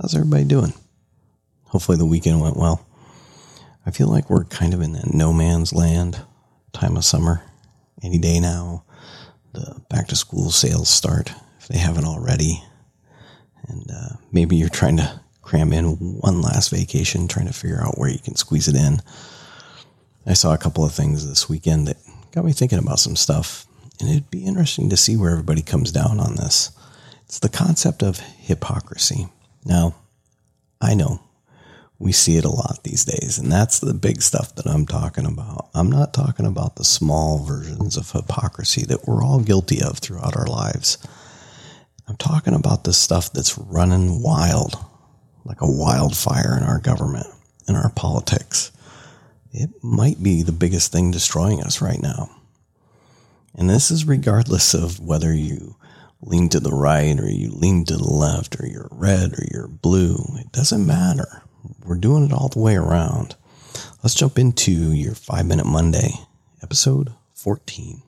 How's everybody doing? Hopefully, the weekend went well. I feel like we're kind of in that no man's land time of summer. Any day now, the back to school sales start if they haven't already. And uh, maybe you're trying to cram in one last vacation, trying to figure out where you can squeeze it in. I saw a couple of things this weekend that got me thinking about some stuff, and it'd be interesting to see where everybody comes down on this. It's the concept of hypocrisy. Now, I know we see it a lot these days, and that's the big stuff that I'm talking about. I'm not talking about the small versions of hypocrisy that we're all guilty of throughout our lives. I'm talking about the stuff that's running wild, like a wildfire in our government, in our politics. It might be the biggest thing destroying us right now. And this is regardless of whether you lean to the right or you lean to the left or you're red or you're blue. It doesn't matter. We're doing it all the way around. Let's jump into your five minute Monday, episode 14.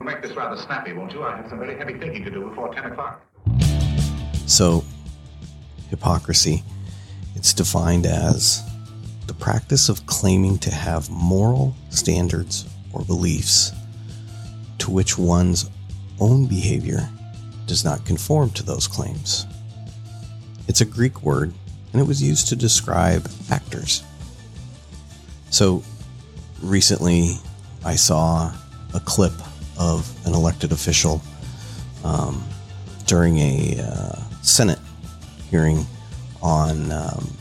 Make this rather snappy, won't you? I have some very heavy thinking to do before 10 o'clock. So, hypocrisy, it's defined as the practice of claiming to have moral standards or beliefs to which one's own behavior does not conform to those claims. It's a Greek word, and it was used to describe actors. So, recently I saw a clip of an elected official um, during a uh, Senate hearing on um,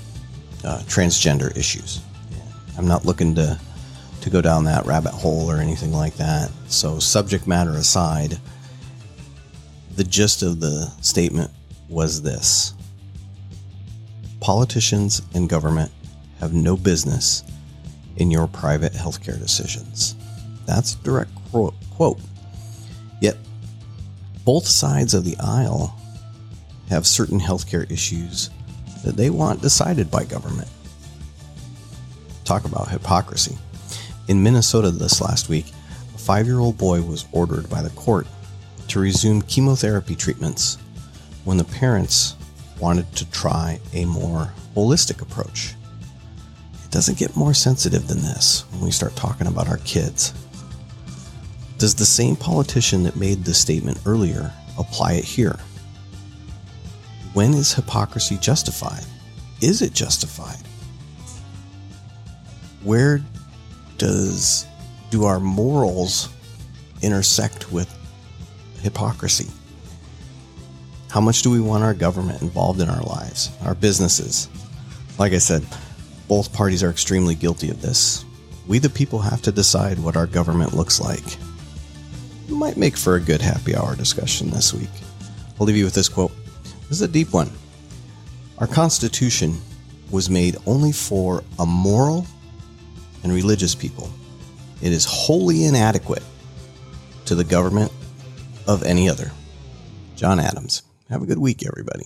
uh, transgender issues. I'm not looking to to go down that rabbit hole or anything like that. So, subject matter aside, the gist of the statement was this Politicians and government have no business in your private healthcare decisions. That's a direct quote. quote. Yet, both sides of the aisle have certain healthcare issues that they want decided by government. Talk about hypocrisy. In Minnesota this last week, a five year old boy was ordered by the court to resume chemotherapy treatments when the parents wanted to try a more holistic approach. It doesn't get more sensitive than this when we start talking about our kids. Does the same politician that made this statement earlier apply it here? When is hypocrisy justified? Is it justified? Where does do our morals intersect with hypocrisy? How much do we want our government involved in our lives, our businesses? Like I said, both parties are extremely guilty of this. We, the people, have to decide what our government looks like. It Might make for a good happy hour discussion this week. I'll leave you with this quote. This is a deep one. Our Constitution was made only for a moral and religious people. It is wholly inadequate to the government of any other. John Adams. Have a good week, everybody.